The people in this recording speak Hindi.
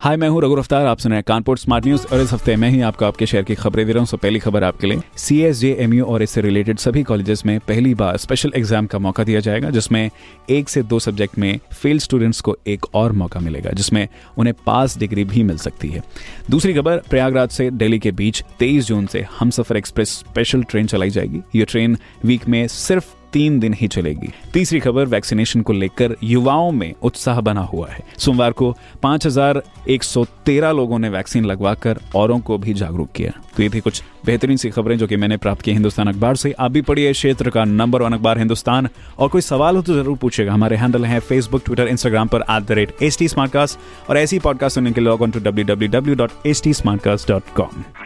हाय मैं हूँ रघु अफ्तार आप सुन रहे हैं कानपुर स्मार्ट न्यूज़ और इस हफ़्ते मैं ही आपको आपके शहर की खबरें दे रहा हूँ। सो पहली खबर आपके लिए C S J M U और इससे रिलेटेड सभी कॉलेजेस में पहली बार स्पेशल एग्ज़ाम का मौका दिया जाएगा, जिसमें एक से दो सब्जेक्ट में फेल स्टूडेंट्स को एक और मौका मिलेगा, जिसमें उन्हें पास डिग्री भी मिल सकती है। दूसरी खबर, प्रयागराज से दिल्ली के बीच तेईस जून से हम सफ़र एक्सप्रेस स्पेशल ट्रेन चलाई जाएगी। ये ट्रेन वीक में सिर्फ़ तीन दिन ही चलेगी। तीसरी खबर वैक्सीनेशन को लेकर युवाओं में उत्साह बना हुआ है। सोमवार को 5,113 लोगों ने वैक्सीन लगवाकर औरों को भी जागरूक किया। तो ये थी कुछ बेहतरीन सी खबरें जो कि मैंने प्राप्त की हिंदुस्तान अखबार से। आप भी पढ़िए क्षेत्र का नंबर वन अखबार हिंदुस्तान। और कोई सवाल हो तो ज़रूर पूछेगा हमारे हैंडल है फेसबुक ट्विटर इंस्टाग्राम पर at the rate H T और ऐसी पॉडकास्ट सुनने के लिए log on to W W W dot H T